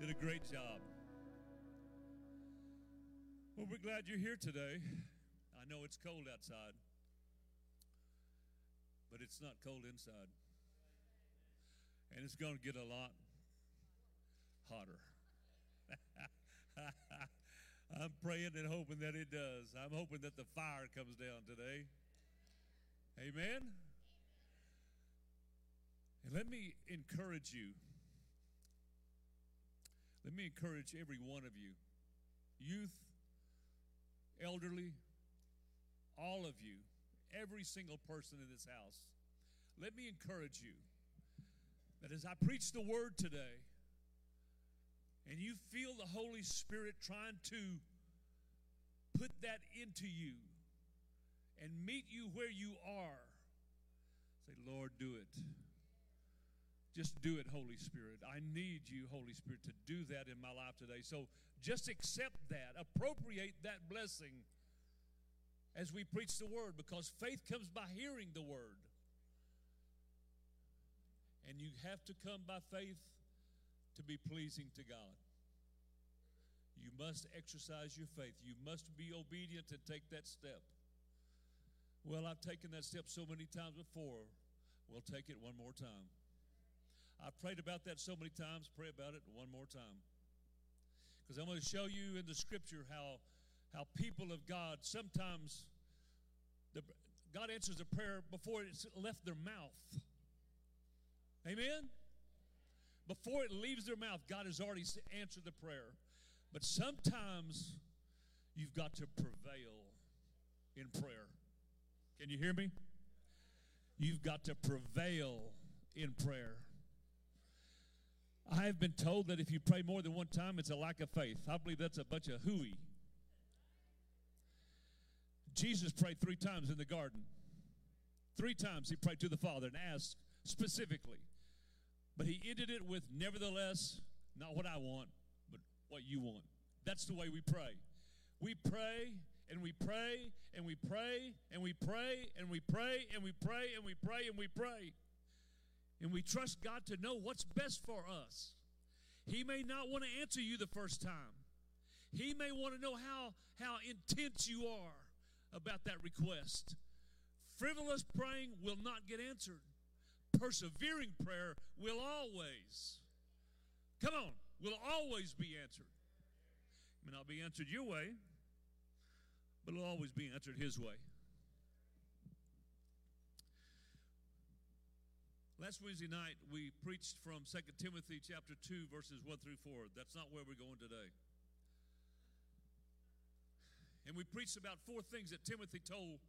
Did a great job. Well, we're glad you're here today. I know it's cold outside, but it's not cold inside. And it's going to get a lot hotter. I'm praying and hoping that it does. I'm hoping that the fire comes down today. Amen. And let me encourage you. Let me encourage every one of you, youth, elderly, all of you, every single person in this house. Let me encourage you that as I preach the word today, and you feel the Holy Spirit trying to put that into you and meet you where you are, say, Lord, do it. Just do it, Holy Spirit. I need you, Holy Spirit, to do that in my life today. So just accept that, appropriate that blessing as we preach the word because faith comes by hearing the word. And you have to come by faith to be pleasing to God. You must exercise your faith. You must be obedient and take that step. Well, I've taken that step so many times before. We'll take it one more time. I've prayed about that so many times. Pray about it one more time. Because I'm going to show you in the scripture how, how people of God sometimes the, God answers a prayer before it's left their mouth. Amen? Before it leaves their mouth, God has already answered the prayer. But sometimes you've got to prevail in prayer. Can you hear me? You've got to prevail in prayer. I have been told that if you pray more than one time, it's a lack of faith. I believe that's a bunch of hooey. Jesus prayed three times in the garden. Three times he prayed to the Father and asked specifically. But he ended it with, nevertheless, not what I want, but what you want. That's the way we pray. We pray and we pray and we pray and we pray and we pray and we pray and we pray and we pray. And we trust God to know what's best for us. He may not want to answer you the first time. He may want to know how, how intense you are about that request. Frivolous praying will not get answered. Persevering prayer will always, come on, will always be answered. It may not be answered your way, but it'll always be answered His way. Last Wednesday night, we preached from 2 Timothy chapter 2, verses 1 through 4. That's not where we're going today. And we preached about four things that Timothy told,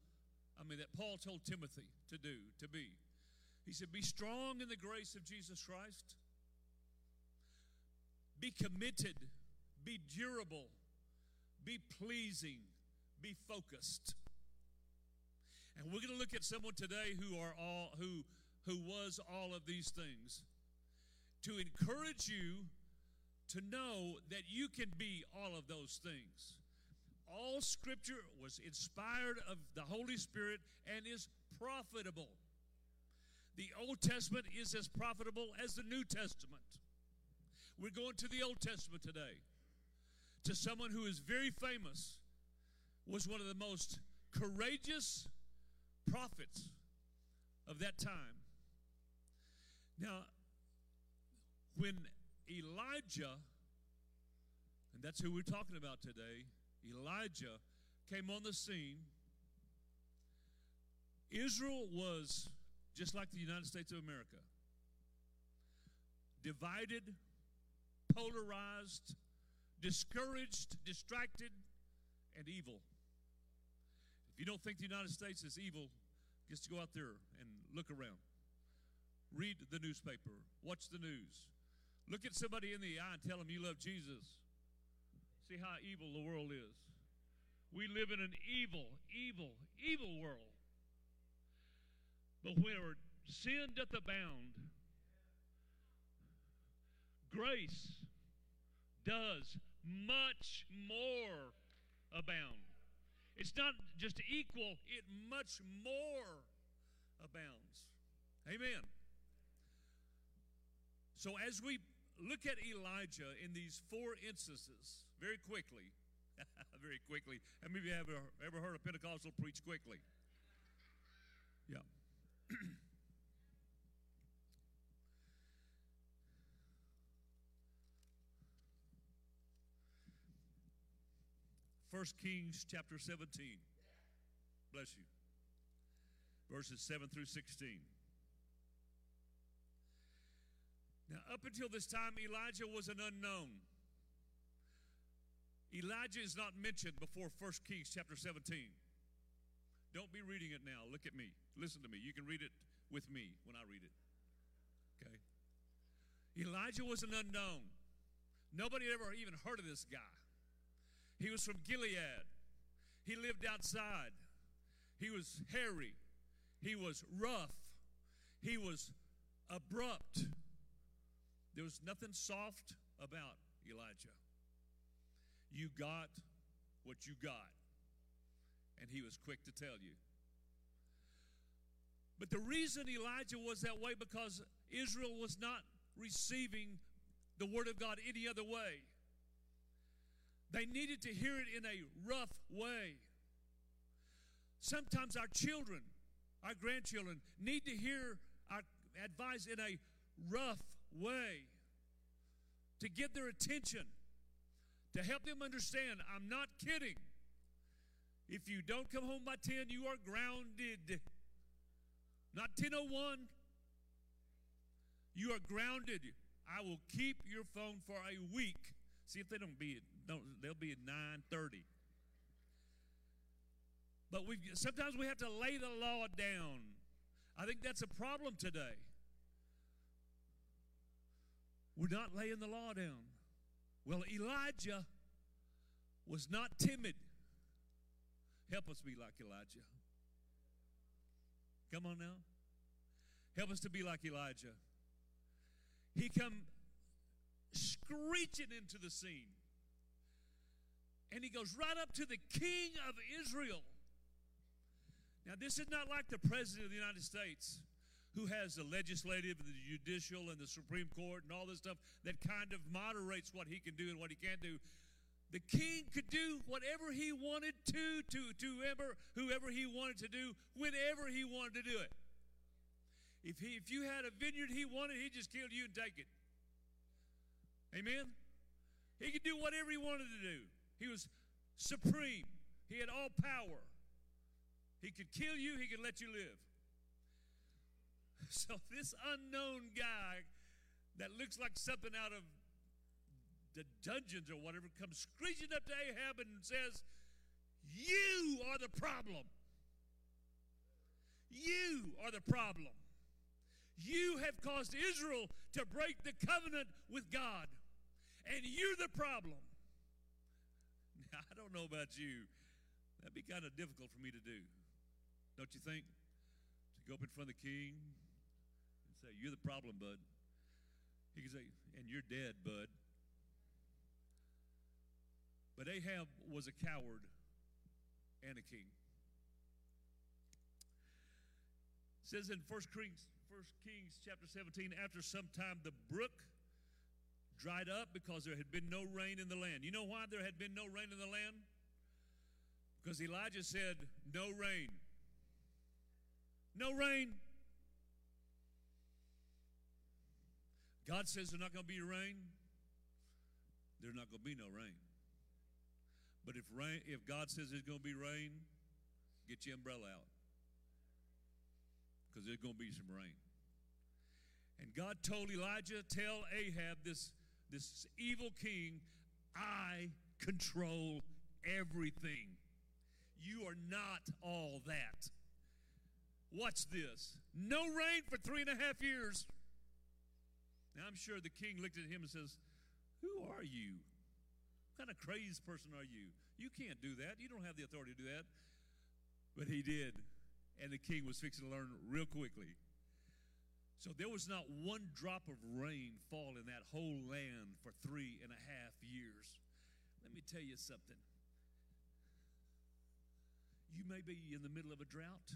I mean, that Paul told Timothy to do, to be. He said, Be strong in the grace of Jesus Christ, be committed, be durable, be pleasing, be focused. And we're going to look at someone today who are all who who was all of these things to encourage you to know that you can be all of those things. All scripture was inspired of the Holy Spirit and is profitable. The Old Testament is as profitable as the New Testament. We're going to the Old Testament today to someone who is very famous, was one of the most courageous prophets of that time. Now, when Elijah, and that's who we're talking about today, Elijah came on the scene, Israel was just like the United States of America divided, polarized, discouraged, distracted, and evil. If you don't think the United States is evil, just go out there and look around. Read the newspaper, watch the news. Look at somebody in the eye and tell them you love Jesus. See how evil the world is. We live in an evil, evil, evil world. But where sin doth abound, grace does much more abound. It's not just equal, it much more abounds. Amen. So, as we look at Elijah in these four instances very quickly. very quickly. How many of you have ever, ever heard a Pentecostal preach quickly? Yeah. First Kings chapter 17. Bless you. Verses 7 through 16. Now, up until this time, Elijah was an unknown. Elijah is not mentioned before 1 Kings chapter 17. Don't be reading it now. Look at me. Listen to me. You can read it with me when I read it. Okay? Elijah was an unknown. Nobody had ever even heard of this guy. He was from Gilead. He lived outside. He was hairy. He was rough. He was abrupt. There was nothing soft about Elijah. You got what you got. And he was quick to tell you. But the reason Elijah was that way because Israel was not receiving the word of God any other way. They needed to hear it in a rough way. Sometimes our children, our grandchildren, need to hear our advice in a rough way to get their attention, to help them understand I'm not kidding. If you don't come home by 10, you are grounded. Not 1001. You are grounded. I will keep your phone for a week. See if they don't be at, don't they'll be at 9:30. But we sometimes we have to lay the law down. I think that's a problem today. We're not laying the law down. Well, Elijah was not timid. Help us be like Elijah. Come on now. Help us to be like Elijah. He come screeching into the scene. And he goes right up to the king of Israel. Now, this is not like the president of the United States who has the legislative and the judicial and the Supreme Court and all this stuff that kind of moderates what he can do and what he can't do. The king could do whatever he wanted to, to, to whoever, whoever he wanted to do, whenever he wanted to do it. If, he, if you had a vineyard he wanted, he'd just kill you and take it. Amen? He could do whatever he wanted to do. He was supreme. He had all power. He could kill you, he could let you live. So this unknown guy that looks like something out of the dungeons or whatever comes screeching up to Ahab and says, You are the problem. You are the problem. You have caused Israel to break the covenant with God, and you're the problem. Now, I don't know about you. That'd be kind of difficult for me to do, don't you think? To go up in front of the king say, You're the problem, bud. He could say, And you're dead, bud. But Ahab was a coward and a king. It says in 1 Kings, 1 Kings chapter 17, after some time the brook dried up because there had been no rain in the land. You know why there had been no rain in the land? Because Elijah said, No rain. No rain. God says there's not going to be rain. There's not going to be no rain. But if rain, if God says there's going to be rain, get your umbrella out. Because there's going to be some rain. And God told Elijah, tell Ahab, this, this evil king, I control everything. You are not all that. Watch this. No rain for three and a half years. Now I'm sure the king looked at him and says, Who are you? What kind of crazy person are you? You can't do that. You don't have the authority to do that. But he did. And the king was fixing to learn real quickly. So there was not one drop of rain fall in that whole land for three and a half years. Let me tell you something. You may be in the middle of a drought.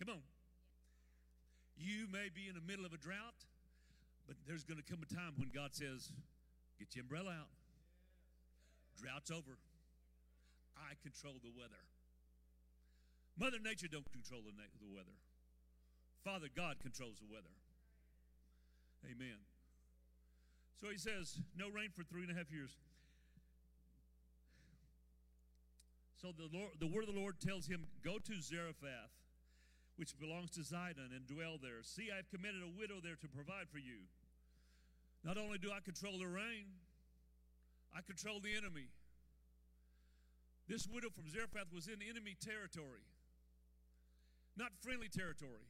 Come on. You may be in the middle of a drought. But there's going to come a time when God says, Get your umbrella out. Drought's over. I control the weather. Mother Nature don't control the, na- the weather. Father God controls the weather. Amen. So he says, no rain for three and a half years. So the, Lord, the word of the Lord tells him, Go to Zarephath, which belongs to Zidon, and dwell there. See, I've committed a widow there to provide for you. Not only do I control the rain, I control the enemy. This widow from Zarephath was in enemy territory, not friendly territory.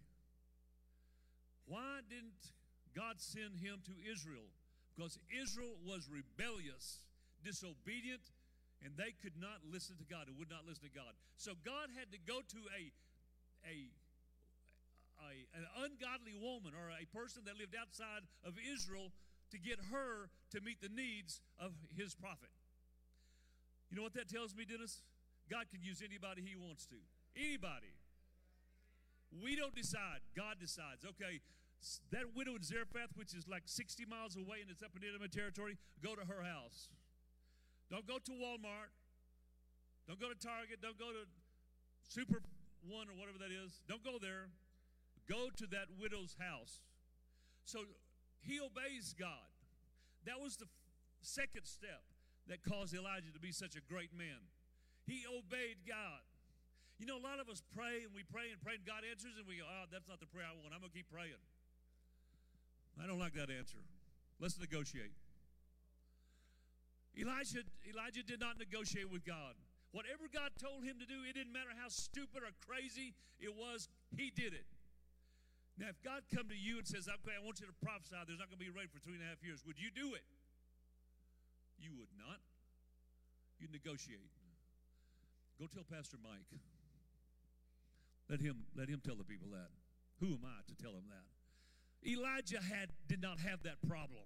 Why didn't God send him to Israel? Because Israel was rebellious, disobedient, and they could not listen to God and would not listen to God. So God had to go to a, a, a an ungodly woman or a person that lived outside of Israel to get her to meet the needs of his prophet. You know what that tells me, Dennis? God can use anybody he wants to. Anybody. We don't decide. God decides. Okay, that widow in Zarephath, which is like 60 miles away and it's up in enemy territory, go to her house. Don't go to Walmart. Don't go to Target. Don't go to Super One or whatever that is. Don't go there. Go to that widow's house. So he obeys God. That was the second step that caused Elijah to be such a great man. He obeyed God. You know, a lot of us pray and we pray and pray and God answers and we go, oh, that's not the prayer I want. I'm going to keep praying. I don't like that answer. Let's negotiate. Elijah, Elijah did not negotiate with God. Whatever God told him to do, it didn't matter how stupid or crazy it was, he did it. Now, if God come to you and says, okay, I want you to prophesy, there's not going to be rain for three and a half years, would you do it? You would not. You negotiate. Go tell Pastor Mike. Let him let him tell the people that. Who am I to tell him that? Elijah had did not have that problem.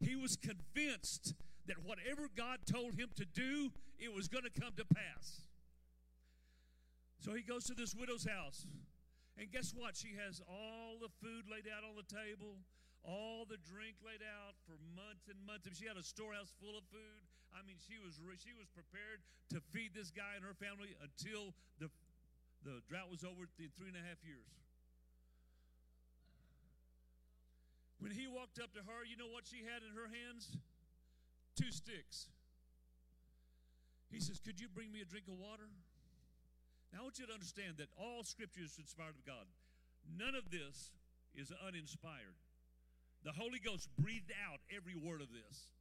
He was convinced that whatever God told him to do, it was going to come to pass. So he goes to this widow's house. And guess what? She has all the food laid out on the table, all the drink laid out for months and months. If she had a storehouse full of food. I mean, she was she was prepared to feed this guy and her family until the the drought was over in three and a half years. When he walked up to her, you know what she had in her hands? Two sticks. He says, Could you bring me a drink of water? Now, I want you to understand that all scripture is inspired of God. None of this is uninspired. The Holy Ghost breathed out every word of this.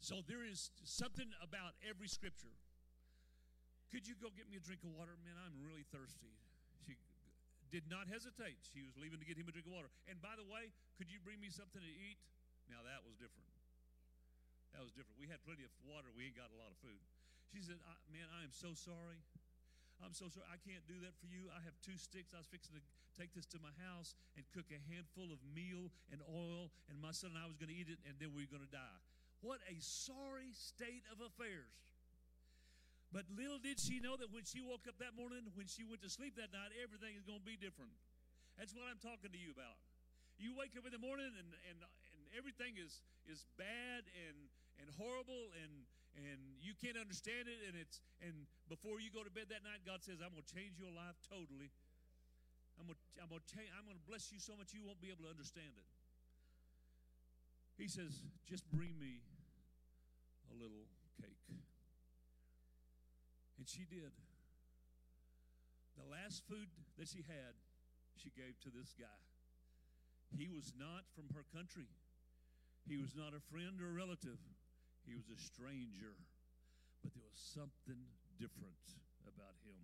So there is something about every scripture. Could you go get me a drink of water? Man, I'm really thirsty. She did not hesitate. She was leaving to get him a drink of water. And by the way, could you bring me something to eat? Now that was different. That was different. We had plenty of water. We ain't got a lot of food. She said, Man, I am so sorry. I'm so sorry. I can't do that for you. I have two sticks. I was fixing to take this to my house and cook a handful of meal and oil, and my son and I was going to eat it, and then we were going to die. What a sorry state of affairs. But little did she know that when she woke up that morning, when she went to sleep that night, everything is going to be different. That's what I'm talking to you about. You wake up in the morning and, and, and everything is, is bad and, and horrible and, and you can't understand it. And, it's, and before you go to bed that night, God says, I'm going to change your life totally. I'm going to, I'm going to, change, I'm going to bless you so much you won't be able to understand it. He says, just bring me a little cake. And she did. The last food that she had, she gave to this guy. He was not from her country, he was not a friend or a relative, he was a stranger. But there was something different about him.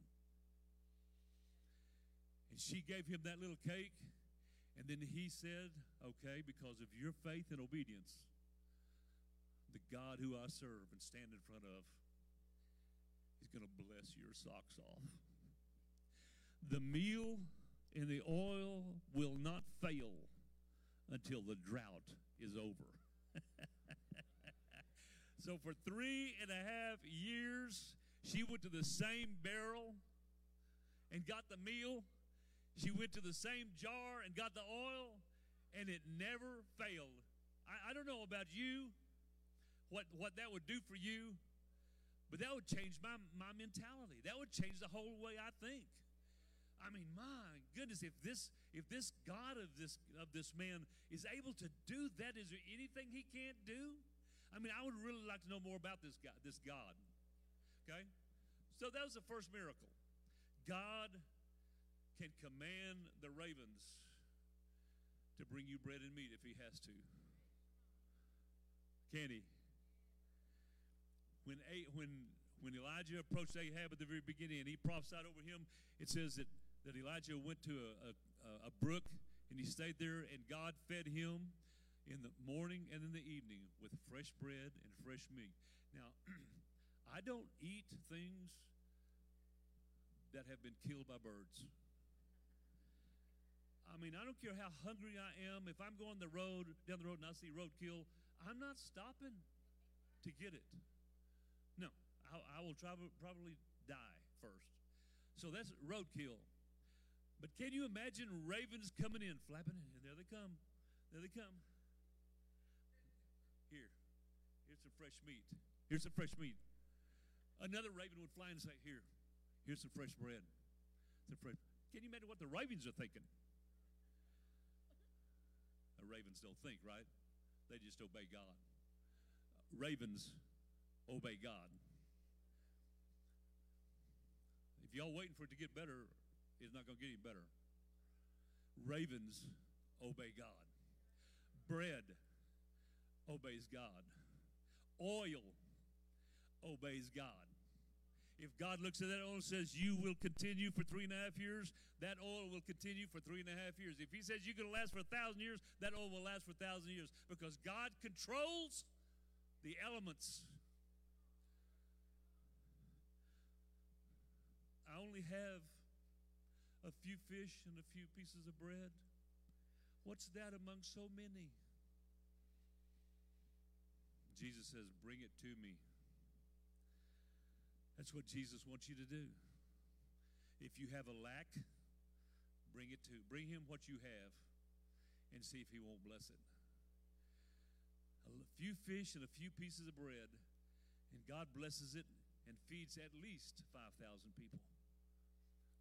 And she gave him that little cake. And then he said, Okay, because of your faith and obedience, the God who I serve and stand in front of, He's going to bless your socks off. The meal and the oil will not fail until the drought is over. so for three and a half years, she went to the same barrel and got the meal she went to the same jar and got the oil, and it never failed I, I don't know about you, what, what that would do for you, but that would change my, my mentality. That would change the whole way I think. I mean, my goodness, if this if this God of this of this man is able to do that, is there anything he can't do? I mean, I would really like to know more about this guy, this God. Okay? So that was the first miracle. God can command the ravens to bring you bread and meat if he has to. Can he? When, when, when Elijah approached Ahab at the very beginning and he prophesied over him, it says that, that Elijah went to a, a, a brook and he stayed there, and God fed him in the morning and in the evening with fresh bread and fresh meat. Now, I don't eat things that have been killed by birds. I mean, I don't care how hungry I am. If I'm going the road down the road and I see roadkill, I'm not stopping to get it. No, I, I will try, probably die first. So that's roadkill. But can you imagine ravens coming in, flapping in, and there they come. There they come. Here, here's some fresh meat. Here's some fresh meat. Another raven would fly and say, Here, here's some fresh bread. Some fresh. Can you imagine what the ravens are thinking? The ravens don't think, right? They just obey God. Ravens obey God. If y'all waiting for it to get better, it's not going to get any better. Ravens obey God. Bread obeys God. Oil obeys God. If God looks at that oil and says, You will continue for three and a half years, that oil will continue for three and a half years. If He says you're going to last for a thousand years, that oil will last for a thousand years because God controls the elements. I only have a few fish and a few pieces of bread. What's that among so many? Jesus says, Bring it to me. That's what Jesus wants you to do. If you have a lack, bring it to bring him what you have and see if he won't bless it. A few fish and a few pieces of bread, and God blesses it and feeds at least 5,000 people.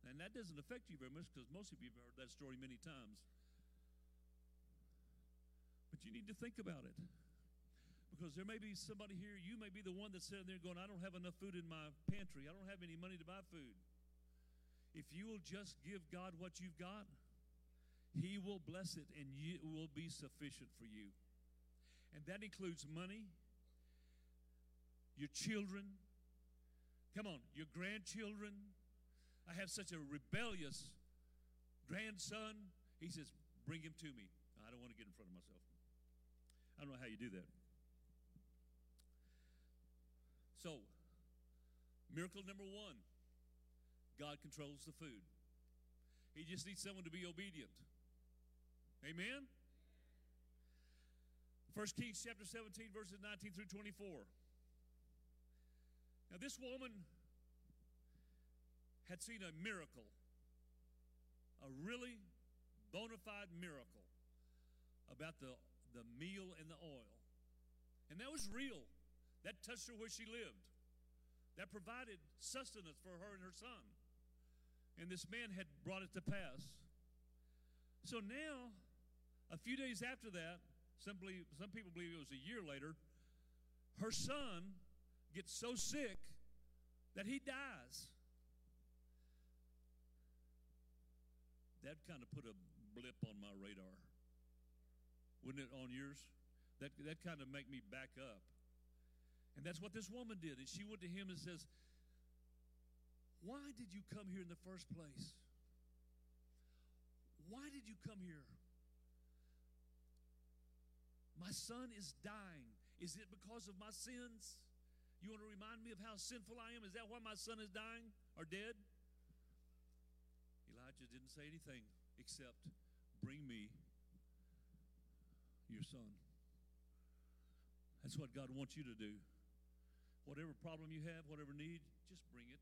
And that doesn't affect you very much because most of you have heard that story many times. But you need to think about it. Because there may be somebody here, you may be the one that's sitting there going, I don't have enough food in my pantry. I don't have any money to buy food. If you will just give God what you've got, He will bless it and it will be sufficient for you. And that includes money, your children, come on, your grandchildren. I have such a rebellious grandson. He says, Bring him to me. I don't want to get in front of myself. I don't know how you do that. So, miracle number one God controls the food. He just needs someone to be obedient. Amen? 1 Kings chapter 17, verses 19 through 24. Now, this woman had seen a miracle, a really bona fide miracle about the, the meal and the oil. And that was real. That touched her where she lived. That provided sustenance for her and her son. And this man had brought it to pass. So now, a few days after that, some, believe, some people believe it was a year later, her son gets so sick that he dies. That kind of put a blip on my radar. Wouldn't it on yours? That, that kind of make me back up. And that's what this woman did. And she went to him and says, Why did you come here in the first place? Why did you come here? My son is dying. Is it because of my sins? You want to remind me of how sinful I am? Is that why my son is dying or dead? Elijah didn't say anything except, Bring me your son. That's what God wants you to do. Whatever problem you have, whatever need, just bring it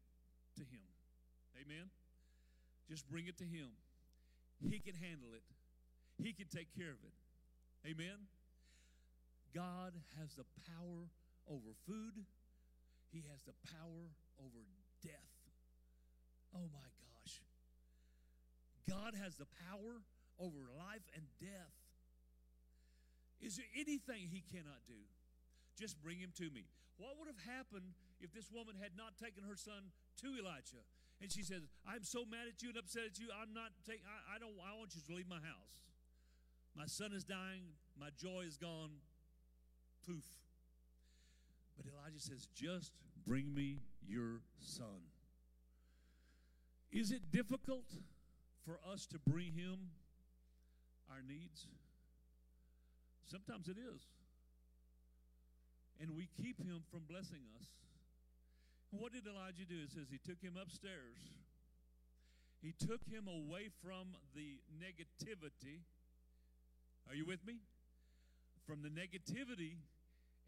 to Him. Amen? Just bring it to Him. He can handle it, He can take care of it. Amen? God has the power over food, He has the power over death. Oh my gosh. God has the power over life and death. Is there anything He cannot do? Just bring him to me. What would have happened if this woman had not taken her son to Elijah? And she says, I'm so mad at you and upset at you. I'm not taking, I, I don't, I want you to leave my house. My son is dying. My joy is gone. Poof. But Elijah says, Just bring me your son. Is it difficult for us to bring him our needs? Sometimes it is. And we keep him from blessing us. what did Elijah do? It says he took him upstairs. He took him away from the negativity. Are you with me? From the negativity,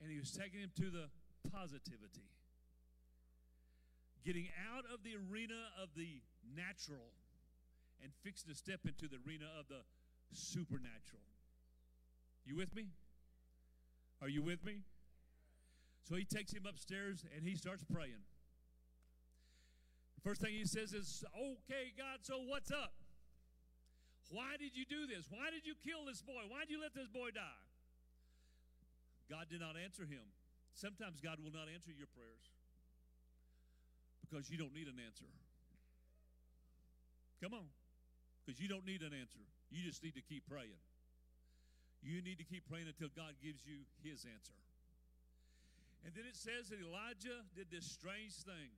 and he was taking him to the positivity. Getting out of the arena of the natural and fixing to step into the arena of the supernatural. You with me? Are you with me? So he takes him upstairs and he starts praying. First thing he says is, Okay, God, so what's up? Why did you do this? Why did you kill this boy? Why did you let this boy die? God did not answer him. Sometimes God will not answer your prayers because you don't need an answer. Come on. Because you don't need an answer. You just need to keep praying. You need to keep praying until God gives you his answer. And then it says that Elijah did this strange thing.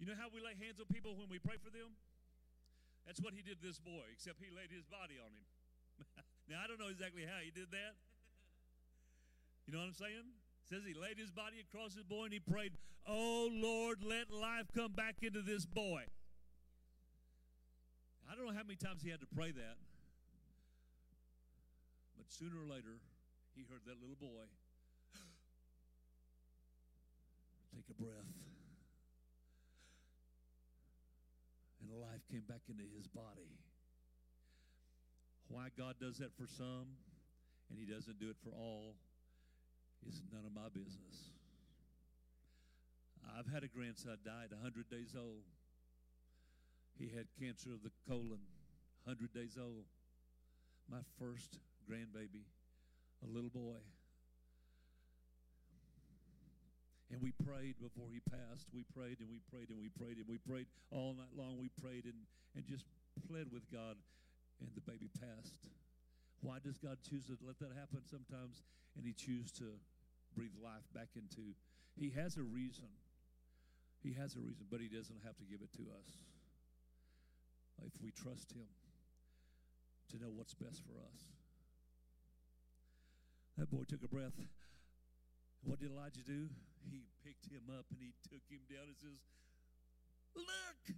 You know how we lay hands on people when we pray for them? That's what he did to this boy, except he laid his body on him. now, I don't know exactly how he did that. You know what I'm saying? It says he laid his body across his boy and he prayed, Oh Lord, let life come back into this boy. I don't know how many times he had to pray that. But sooner or later, he heard that little boy take a breath. And life came back into his body. Why God does that for some and he doesn't do it for all is none of my business. I've had a grandson died 100 days old. He had cancer of the colon, 100 days old. My first grandbaby, a little boy. And we prayed before he passed. We prayed and we prayed and we prayed and we prayed all night long. We prayed and, and just pled with God, and the baby passed. Why does God choose to let that happen sometimes? And He chooses to breathe life back into. He has a reason. He has a reason, but He doesn't have to give it to us. If we trust Him to know what's best for us. That boy took a breath. What did Elijah do? He picked him up and he took him down and says, Look,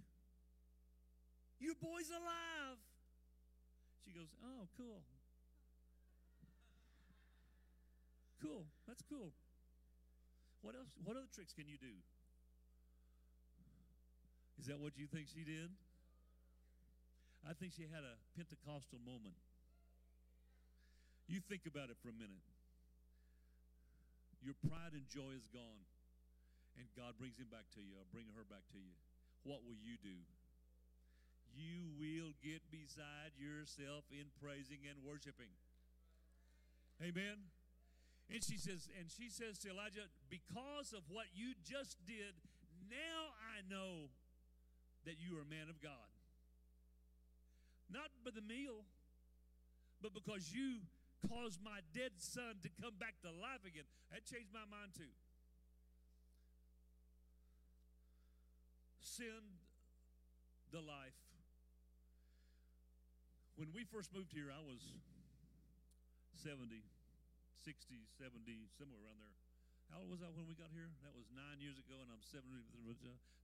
your boy's alive. She goes, Oh, cool. Cool. That's cool. What else? What other tricks can you do? Is that what you think she did? I think she had a Pentecostal moment. You think about it for a minute. Your pride and joy is gone, and God brings him back to you, or bring her back to you. What will you do? You will get beside yourself in praising and worshiping. Amen. And she says, and she says to Elijah, because of what you just did, now I know that you are a man of God. Not by the meal, but because you caused my dead son to come back to life again. That changed my mind too. Send the life. When we first moved here, I was 70, 60, 70, somewhere around there. How old was I when we got here? That was nine years ago, and I'm 70,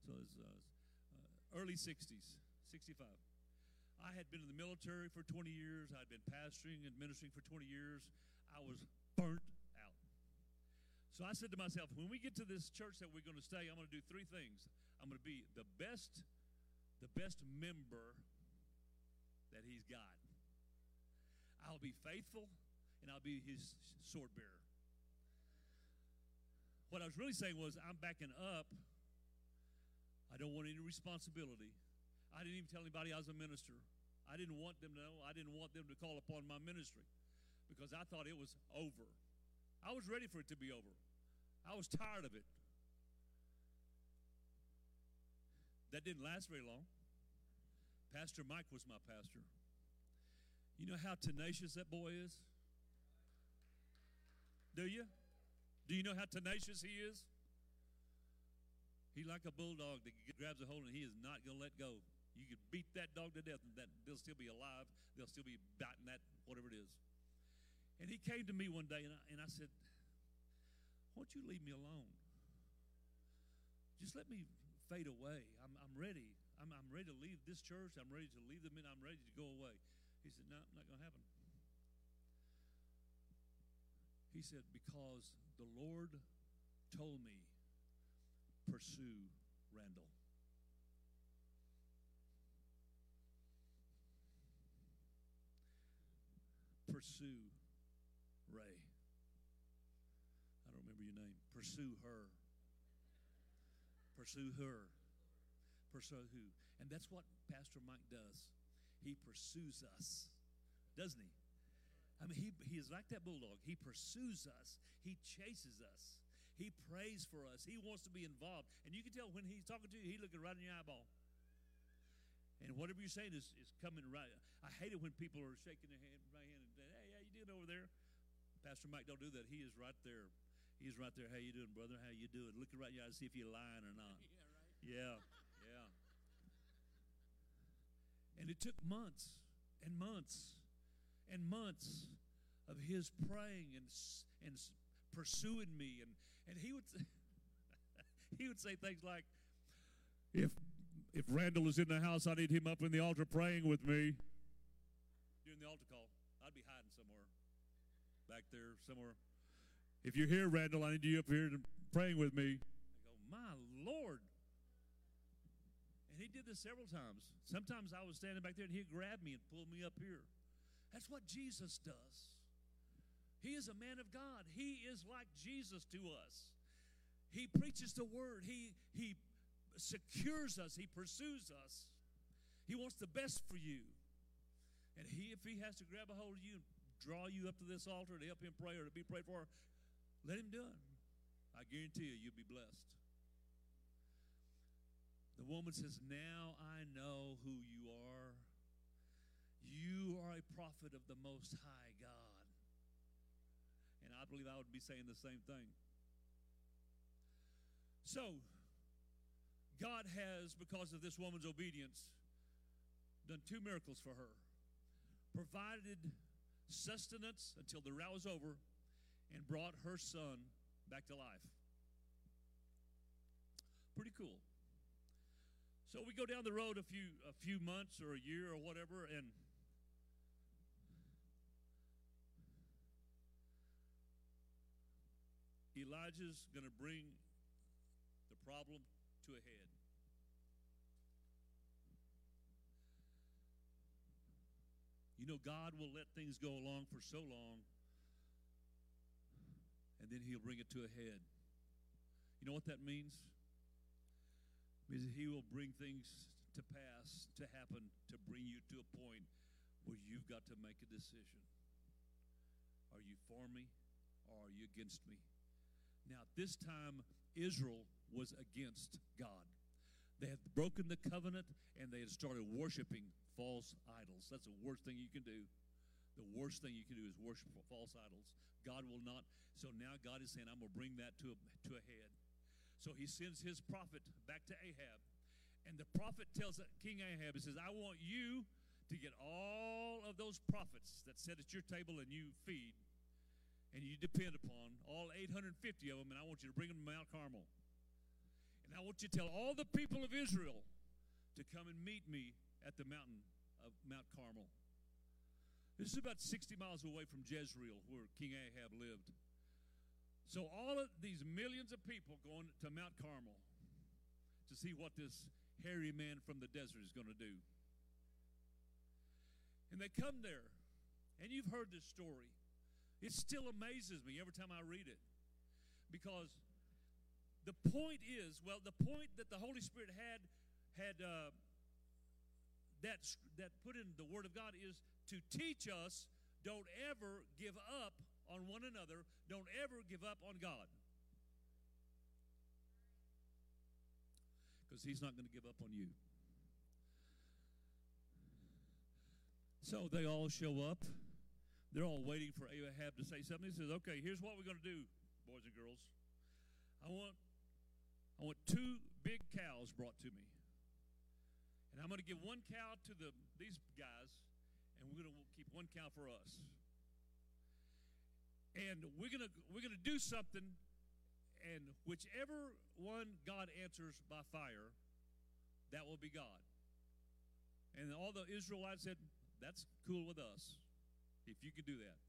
so it's uh, uh, early 60s, 65. I had been in the military for 20 years. I'd been pastoring and ministering for 20 years. I was burnt out. So I said to myself, when we get to this church that we're going to stay, I'm going to do three things. I'm going to be the best, the best member that he's got. I'll be faithful and I'll be his sword bearer. What I was really saying was, I'm backing up. I don't want any responsibility. I didn't even tell anybody I was a minister. I didn't want them to know. I didn't want them to call upon my ministry because I thought it was over. I was ready for it to be over. I was tired of it. That didn't last very long. Pastor Mike was my pastor. You know how tenacious that boy is? Do you? Do you know how tenacious he is? He's like a bulldog that grabs a hold and he is not going to let go. You could beat that dog to death and that they'll still be alive. They'll still be biting that, whatever it is. And he came to me one day and I, and I said, Why don't you leave me alone? Just let me fade away. I'm, I'm ready. I'm, I'm ready to leave this church. I'm ready to leave the men. I'm ready to go away. He said, No, not going to happen. He said, Because the Lord told me, pursue Randall. Pursue Ray. I don't remember your name. Pursue her. Pursue her. Pursue who? And that's what Pastor Mike does. He pursues us, doesn't he? I mean, he, he is like that bulldog. He pursues us, he chases us, he prays for us, he wants to be involved. And you can tell when he's talking to you, he's looking right in your eyeball. And whatever you're saying is, is coming right. I hate it when people are shaking their hand, my hand, and saying, "Hey, how you doing over there?" Pastor Mike, don't do that. He is right there. He's right there. How you doing, brother? How you doing? Looking right in your eyes, see if you're lying or not. Yeah, right. Yeah, yeah. And it took months and months and months of his praying and and pursuing me, and and he would he would say things like, "If if Randall is in the house, I need him up in the altar praying with me." During the altar call, I'd be hiding somewhere back there somewhere. If you're here, Randall, I need you up here praying with me. I go, my Lord. And he did this several times. Sometimes I was standing back there and he'd grab me and pull me up here. That's what Jesus does. He is a man of God. He is like Jesus to us. He preaches the word. He he secures us. He pursues us. He wants the best for you. And he, if he has to grab a hold of you and draw you up to this altar to help him pray or to be prayed for, let him do it. I guarantee you, you'll be blessed. The woman says, Now I know who you are. You are a prophet of the Most High God. And I believe I would be saying the same thing. So, God has, because of this woman's obedience, done two miracles for her provided sustenance until the row was over and brought her son back to life. Pretty cool. So we go down the road a few a few months or a year or whatever and Elijah's going to bring the problem to a head. Know, God will let things go along for so long, and then He'll bring it to a head. You know what that means? It means He will bring things to pass, to happen, to bring you to a point where you've got to make a decision. Are you for me or are you against me? Now, this time, Israel was against God. They had broken the covenant and they had started worshiping false idols. That's the worst thing you can do. The worst thing you can do is worship false idols. God will not. So now God is saying, I'm going to bring that to a, to a head. So he sends his prophet back to Ahab. And the prophet tells King Ahab, he says, I want you to get all of those prophets that sit at your table and you feed and you depend upon, all 850 of them, and I want you to bring them to Mount Carmel. And I want you to tell all the people of Israel to come and meet me at the mountain of Mount Carmel. This is about 60 miles away from Jezreel, where King Ahab lived. So all of these millions of people going to Mount Carmel to see what this hairy man from the desert is going to do. And they come there, and you've heard this story. It still amazes me every time I read it. Because the point is, well, the point that the Holy Spirit had had uh, that that put in the Word of God is to teach us. Don't ever give up on one another. Don't ever give up on God. Because He's not going to give up on you. So they all show up. They're all waiting for Ahab to say something. He says, "Okay, here's what we're going to do, boys and girls. I want, I want two big cows brought to me, and I'm going to give one cow to the these guys, and we're going to keep one cow for us. And we're going to we're going to do something, and whichever one God answers by fire, that will be God." And all the Israelites said, "That's cool with us." if you could do that.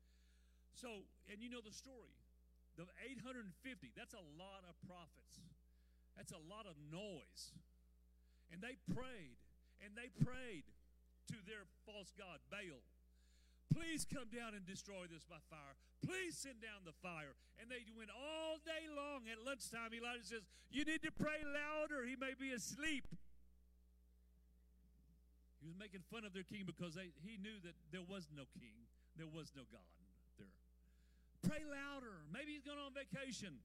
So, and you know the story. The 850, that's a lot of prophets. That's a lot of noise. And they prayed, and they prayed to their false god, Baal. Please come down and destroy this by fire. Please send down the fire. And they went all day long. At lunchtime, Elijah says, You need to pray louder. He may be asleep. He was making fun of their king because they, he knew that there was no king. There was no God there. Pray louder. Maybe he's going on vacation.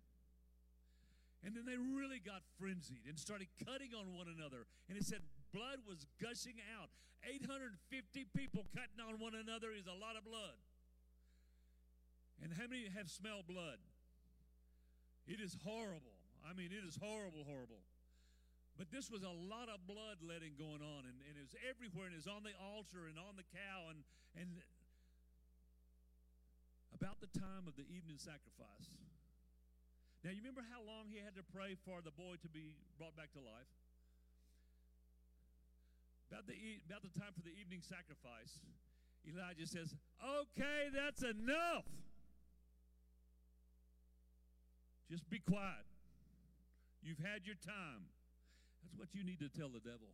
And then they really got frenzied and started cutting on one another. And it said blood was gushing out. 850 people cutting on one another is a lot of blood. And how many have smelled blood? It is horrible. I mean, it is horrible, horrible. But this was a lot of blood letting going on, and, and it was everywhere, and it was on the altar and on the cow, and, and about the time of the evening sacrifice. Now, you remember how long he had to pray for the boy to be brought back to life? About the, about the time for the evening sacrifice, Elijah says, Okay, that's enough. Just be quiet. You've had your time. That's what you need to tell the devil.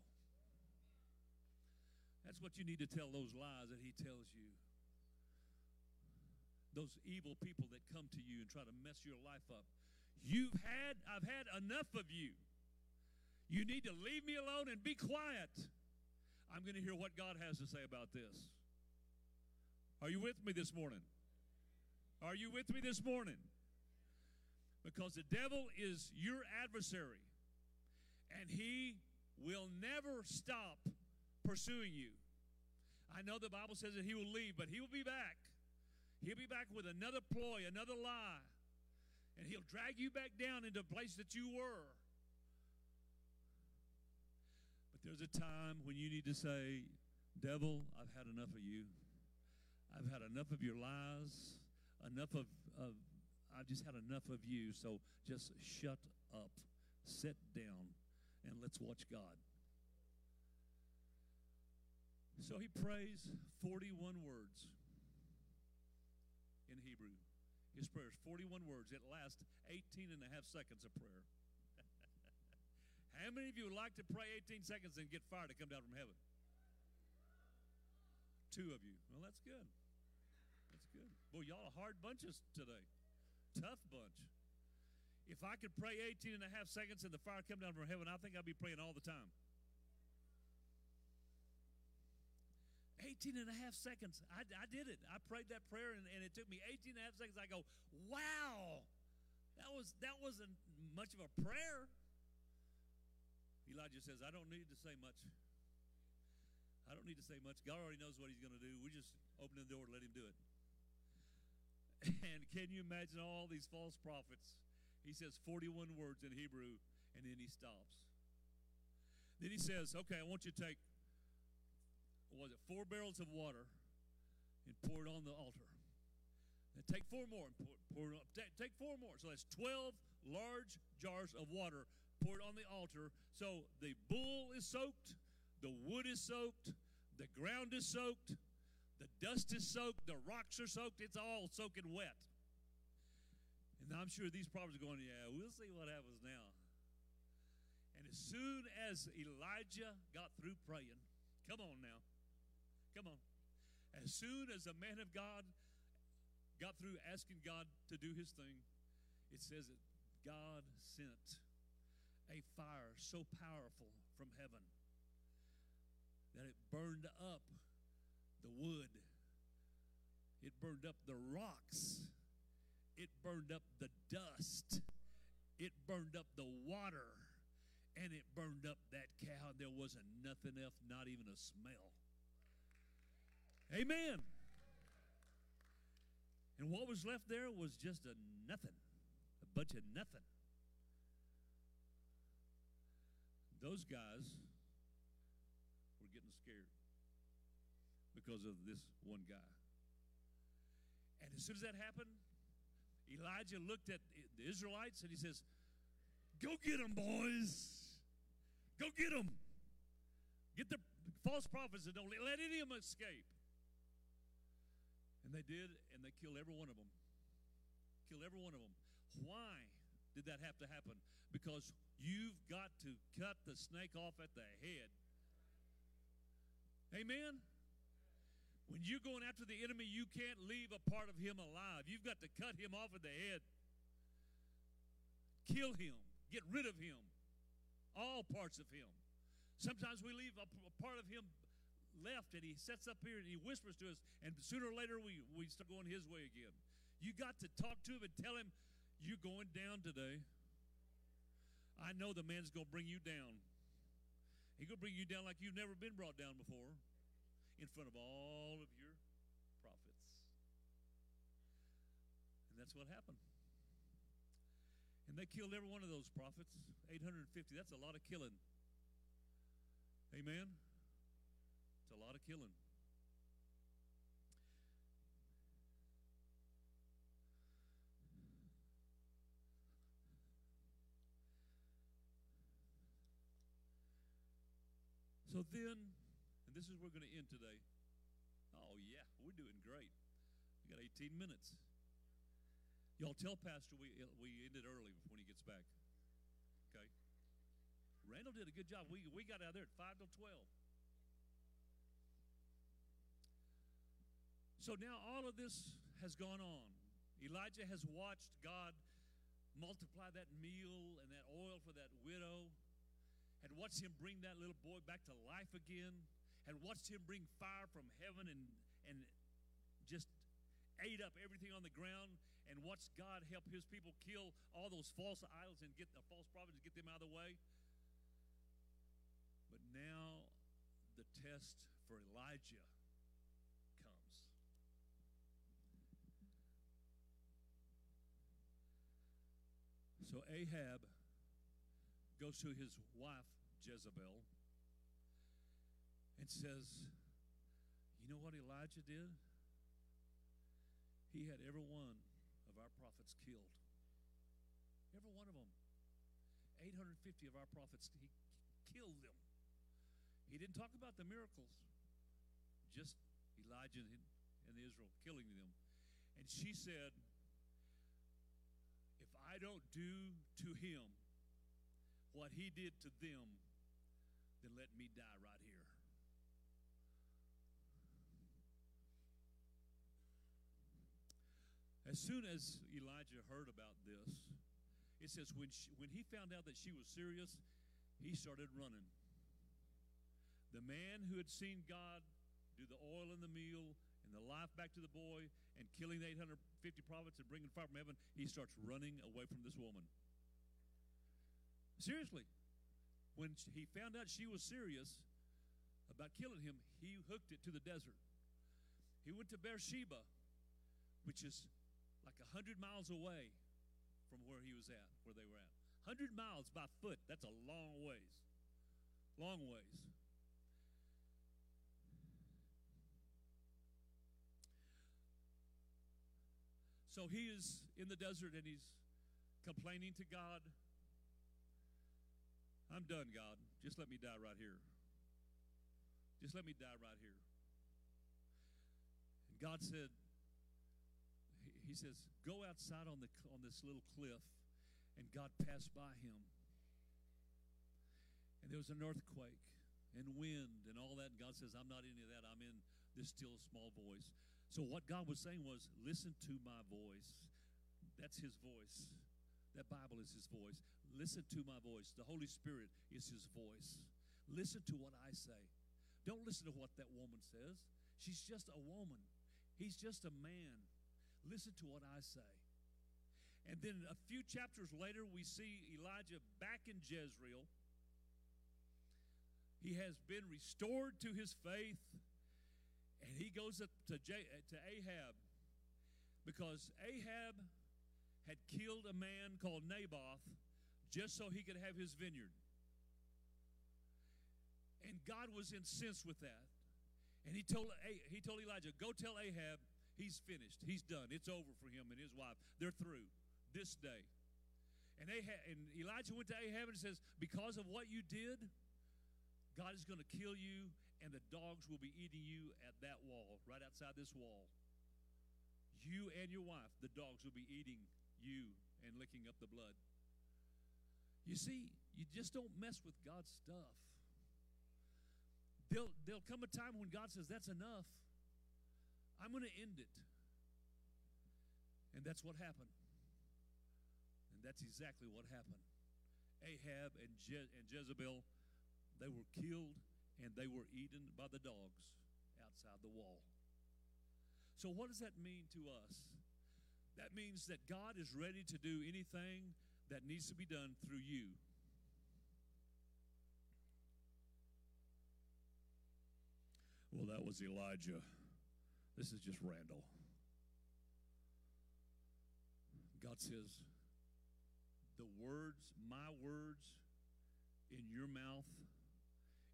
That's what you need to tell those lies that he tells you those evil people that come to you and try to mess your life up. You've had, I've had enough of you. You need to leave me alone and be quiet. I'm going to hear what God has to say about this. Are you with me this morning? Are you with me this morning? Because the devil is your adversary, and he will never stop pursuing you. I know the Bible says that he will leave, but he will be back. He'll be back with another ploy, another lie. And he'll drag you back down into the place that you were. But there's a time when you need to say, Devil, I've had enough of you. I've had enough of your lies, enough of, of I've just had enough of you. So just shut up, sit down, and let's watch God. So he prays 41 words in Hebrew. His prayer is 41 words. It lasts 18 and a half seconds of prayer. How many of you would like to pray 18 seconds and get fire to come down from heaven? Two of you. Well, that's good. That's good. Boy, y'all are hard bunches today. Tough bunch. If I could pray 18 and a half seconds and the fire come down from heaven, I think I'd be praying all the time. 18 and a half seconds. I, I did it. I prayed that prayer and, and it took me 18 and a half seconds. I go, wow, that, was, that wasn't much of a prayer. Elijah says, I don't need to say much. I don't need to say much. God already knows what he's going to do. We just open the door and let him do it. And can you imagine all these false prophets? He says 41 words in Hebrew, and then he stops. Then he says, Okay, I want you to take was it four barrels of water and pour it on the altar. And take four more and pour, pour take, take four more. So that's 12 large jars of water poured on the altar. So the bull is soaked, the wood is soaked, the ground is soaked, the dust is soaked, the rocks are soaked. It's all soaking wet. And I'm sure these prophets are going, yeah, we'll see what happens now. And as soon as Elijah got through praying, come on now, Come on. As soon as the man of God got through asking God to do his thing, it says that God sent a fire so powerful from heaven that it burned up the wood, it burned up the rocks, it burned up the dust, it burned up the water, and it burned up that cow. There wasn't nothing else, not even a smell. Amen. And what was left there was just a nothing, a bunch of nothing. Those guys were getting scared because of this one guy. And as soon as that happened, Elijah looked at the Israelites and he says, Go get them, boys. Go get them. Get the false prophets and don't let any of them escape. And they did, and they killed every one of them. Killed every one of them. Why did that have to happen? Because you've got to cut the snake off at the head. Amen? When you're going after the enemy, you can't leave a part of him alive. You've got to cut him off at the head. Kill him. Get rid of him. All parts of him. Sometimes we leave a, part of him left and he sets up here and he whispers to us, and sooner or later we, we start going his way again. You got to talk to him and tell him, You're going down today. I know the man's going to bring you down. He's going to bring you down like you've never been brought down before in front of all of your prophets. And that's what happened. And they killed every one of those prophets 850. That's a lot of killing. Amen. It's a lot of killing. So then, and this is where we're going to end today. Oh, yeah, we're doing great. We got 18 minutes. Y'all tell Pastor we, uh, we ended early when he gets back. Okay? Randall did a good job. We, we got out there at 5 till 12. So now all of this has gone on. Elijah has watched God multiply that meal and that oil for that widow had watched him bring that little boy back to life again, and watched him bring fire from heaven and, and just ate up everything on the ground, and watched God help his people kill all those false idols and get the false prophets and get them out of the way. But now the test for Elijah comes. So Ahab goes to his wife, Jezebel, and says, You know what Elijah did? He had every one of our prophets killed. Every one of them. 850 of our prophets, he killed them. He didn't talk about the miracles, just Elijah and Israel killing them. And she said, If I don't do to him what he did to them, then let me die right here. As soon as Elijah heard about this, it says when, she, when he found out that she was serious, he started running. The man who had seen God do the oil and the meal and the life back to the boy and killing the 850 prophets and bringing fire from heaven, he starts running away from this woman. Seriously. When he found out she was serious about killing him, he hooked it to the desert. He went to Beersheba, which is like a hundred miles away from where he was at, where they were at. Hundred miles by foot. That's a long ways. Long ways. So he is in the desert and he's complaining to God I'm done, God. Just let me die right here. Just let me die right here. And God said, He says, go outside on the on this little cliff, and God passed by him. And there was an earthquake and wind and all that. And God says, I'm not any of that. I'm in this still small voice. So, what God was saying was, listen to my voice. That's his voice. That Bible is his voice. Listen to my voice. The Holy Spirit is his voice. Listen to what I say. Don't listen to what that woman says. She's just a woman, he's just a man. Listen to what I say. And then a few chapters later, we see Elijah back in Jezreel. He has been restored to his faith, and he goes up to, Ahab because Ahab had killed a man called Naboth just so he could have his vineyard. And God was incensed with that. And he told, he told Elijah, Go tell Ahab he's finished. He's done. It's over for him and his wife. They're through this day. And, Ahab, and Elijah went to Ahab and says, Because of what you did, God is going to kill you, and the dogs will be eating you at that wall, right outside this wall. You and your wife, the dogs will be eating you and licking up the blood. You see, you just don't mess with God's stuff. There'll, there'll come a time when God says, That's enough. I'm going to end it. And that's what happened. And that's exactly what happened. Ahab and, Je- and Jezebel, they were killed and they were eaten by the dogs outside the wall. So, what does that mean to us? That means that God is ready to do anything that needs to be done through you. Well, that was Elijah. This is just Randall. God says, the words, my words in your mouth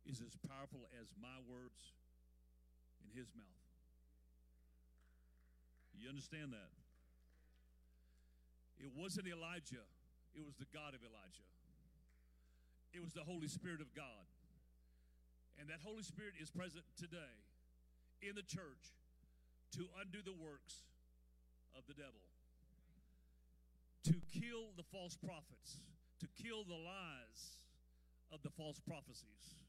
is as powerful as my words in his mouth. You understand that? It wasn't Elijah, it was the God of Elijah. It was the Holy Spirit of God. And that Holy Spirit is present today in the church to undo the works of the devil, to kill the false prophets, to kill the lies of the false prophecies.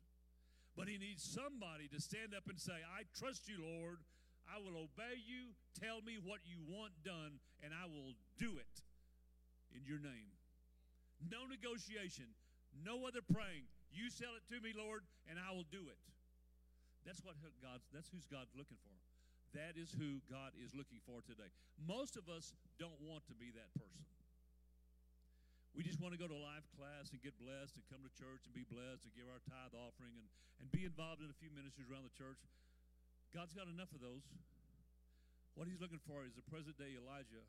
But he needs somebody to stand up and say, I trust you, Lord. I will obey you. Tell me what you want done, and I will do it in your name. No negotiation, no other praying. You sell it to me, Lord, and I will do it. That's what God's that's who's God's looking for. That is who God is looking for today. Most of us don't want to be that person. We just want to go to a live class and get blessed and come to church and be blessed and give our tithe offering and, and be involved in a few ministries around the church. God's got enough of those. What he's looking for is a present day Elijah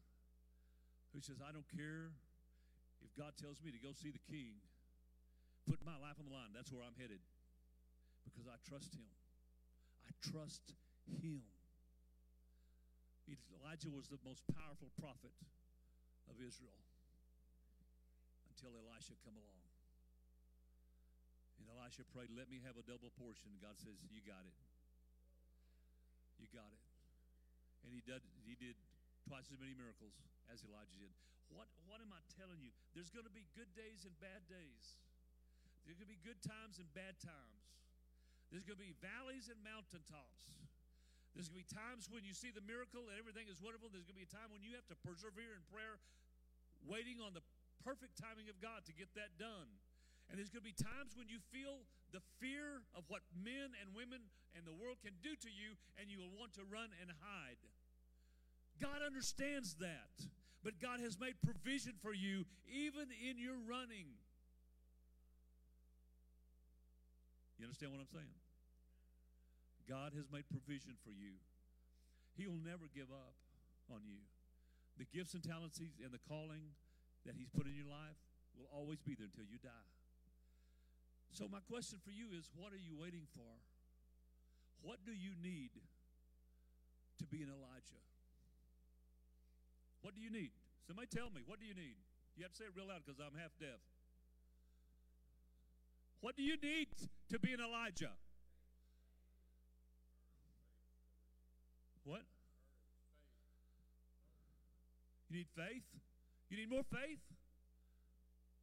who says, I don't care if God tells me to go see the king, put my life on the line. That's where I'm headed because I trust him. I trust him. Elijah was the most powerful prophet of Israel until Elisha come along. And Elisha prayed, Let me have a double portion. God says, You got it. You got it. And he did, he did twice as many miracles as Elijah did. What, what am I telling you? There's going to be good days and bad days. There's going to be good times and bad times. There's going to be valleys and mountaintops. There's going to be times when you see the miracle and everything is wonderful. There's going to be a time when you have to persevere in prayer, waiting on the perfect timing of God to get that done. And there's going to be times when you feel the fear of what men and women and the world can do to you, and you will want to run and hide. God understands that. But God has made provision for you even in your running. You understand what I'm saying? God has made provision for you. He will never give up on you. The gifts and talents and the calling that He's put in your life will always be there until you die. So, my question for you is what are you waiting for? What do you need to be an Elijah? What do you need? Somebody tell me, what do you need? You have to say it real loud because I'm half deaf. What do you need to be an Elijah? What? You need faith? You need more faith?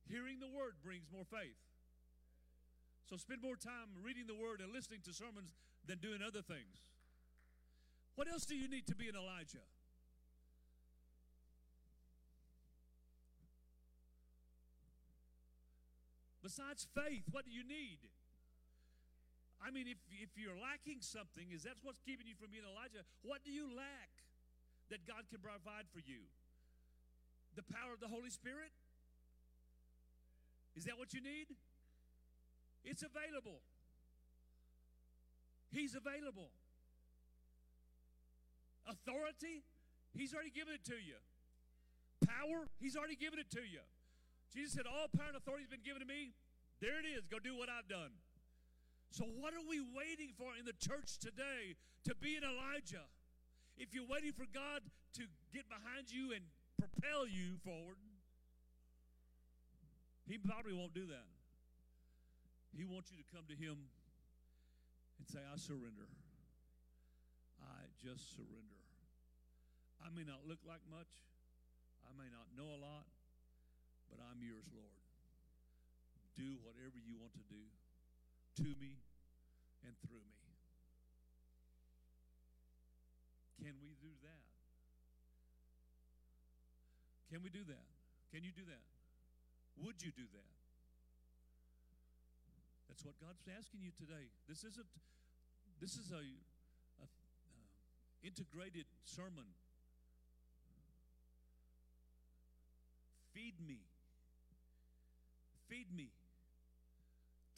Hearing the word brings more faith. So spend more time reading the word and listening to sermons than doing other things. What else do you need to be an Elijah? Besides faith, what do you need? I mean, if, if you're lacking something, is that what's keeping you from being Elijah? What do you lack that God can provide for you? The power of the Holy Spirit? Is that what you need? It's available. He's available. Authority? He's already given it to you. Power? He's already given it to you. Jesus said, All power and authority has been given to me. There it is. Go do what I've done. So, what are we waiting for in the church today to be an Elijah? If you're waiting for God to get behind you and propel you forward, He probably won't do that. He wants you to come to Him and say, I surrender. I just surrender. I may not look like much, I may not know a lot, but I'm yours, Lord. Do whatever you want to do to me and through me. Can we do that? Can we do that? Can you do that? Would you do that? That's what God's asking you today. This isn't. This is a, a uh, integrated sermon Feed me. Feed me.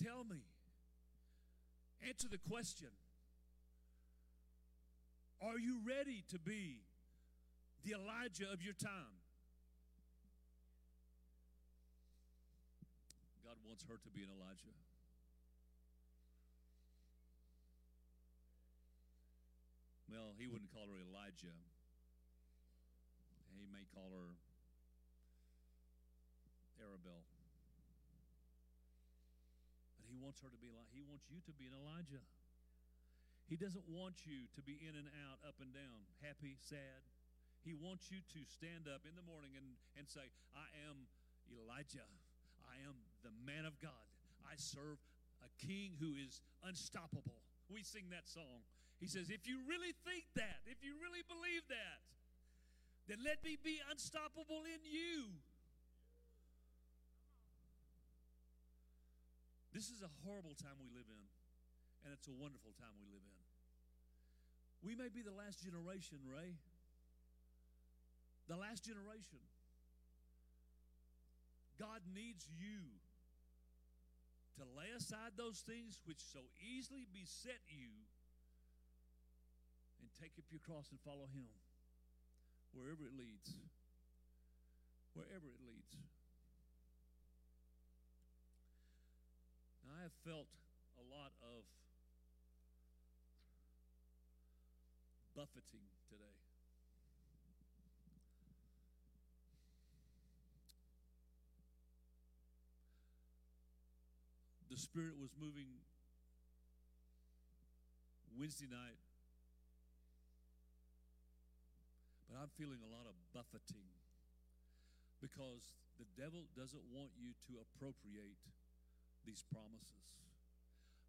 Tell me. Answer the question Are you ready to be the Elijah of your time? God wants her to be an Elijah. Well, he wouldn't call her Elijah. He may call her Arabelle. Wants her to be like, he wants you to be an Elijah. He doesn't want you to be in and out, up and down, happy, sad. He wants you to stand up in the morning and, and say, I am Elijah. I am the man of God. I serve a king who is unstoppable. We sing that song. He says, If you really think that, if you really believe that, then let me be unstoppable in you. This is a horrible time we live in, and it's a wonderful time we live in. We may be the last generation, Ray. The last generation. God needs you to lay aside those things which so easily beset you and take up your cross and follow Him wherever it leads. Wherever it leads. I have felt a lot of buffeting today. The Spirit was moving Wednesday night, but I'm feeling a lot of buffeting because the devil doesn't want you to appropriate these promises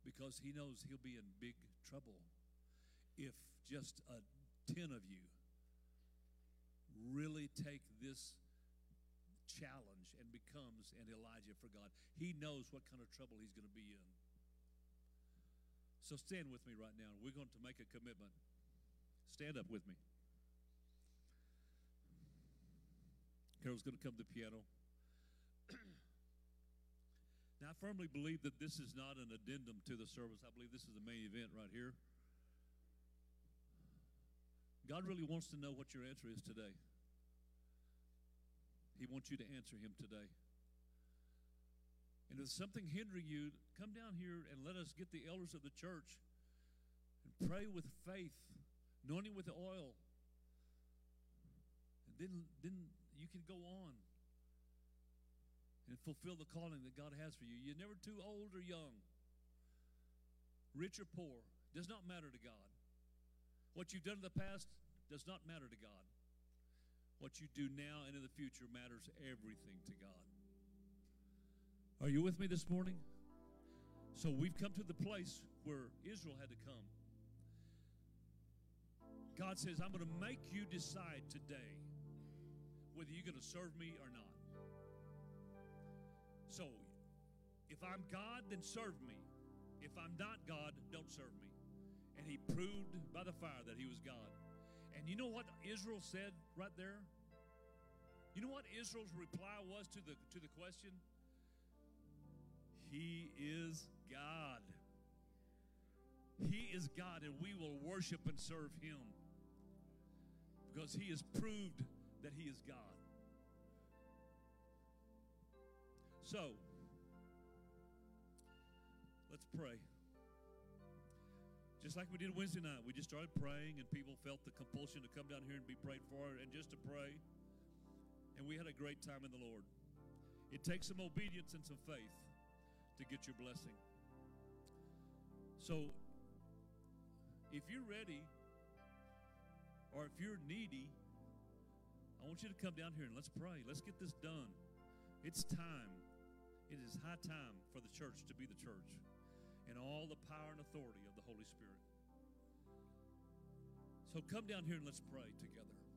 because he knows he'll be in big trouble if just a 10 of you really take this challenge and becomes an Elijah for God. He knows what kind of trouble he's going to be in. So stand with me right now. We're going to make a commitment. Stand up with me. Carol's going to come to the piano. Now, I firmly believe that this is not an addendum to the service. I believe this is the main event right here. God really wants to know what your answer is today. He wants you to answer Him today. And if something hindering you, come down here and let us get the elders of the church and pray with faith, anointing with oil. And then, then you can go on and fulfill the calling that God has for you. You're never too old or young, rich or poor, does not matter to God. What you've done in the past does not matter to God. What you do now and in the future matters everything to God. Are you with me this morning? So we've come to the place where Israel had to come. God says, I'm going to make you decide today whether you're going to serve me or not. So, if I'm God, then serve me. If I'm not God, don't serve me. And he proved by the fire that he was God. And you know what Israel said right there? You know what Israel's reply was to the to the question? He is God. He is God, and we will worship and serve him because he has proved that he is God. So, let's pray. Just like we did Wednesday night, we just started praying, and people felt the compulsion to come down here and be prayed for and just to pray. And we had a great time in the Lord. It takes some obedience and some faith to get your blessing. So, if you're ready or if you're needy, I want you to come down here and let's pray. Let's get this done. It's time. It is high time for the church to be the church and all the power and authority of the Holy Spirit. So come down here and let's pray together.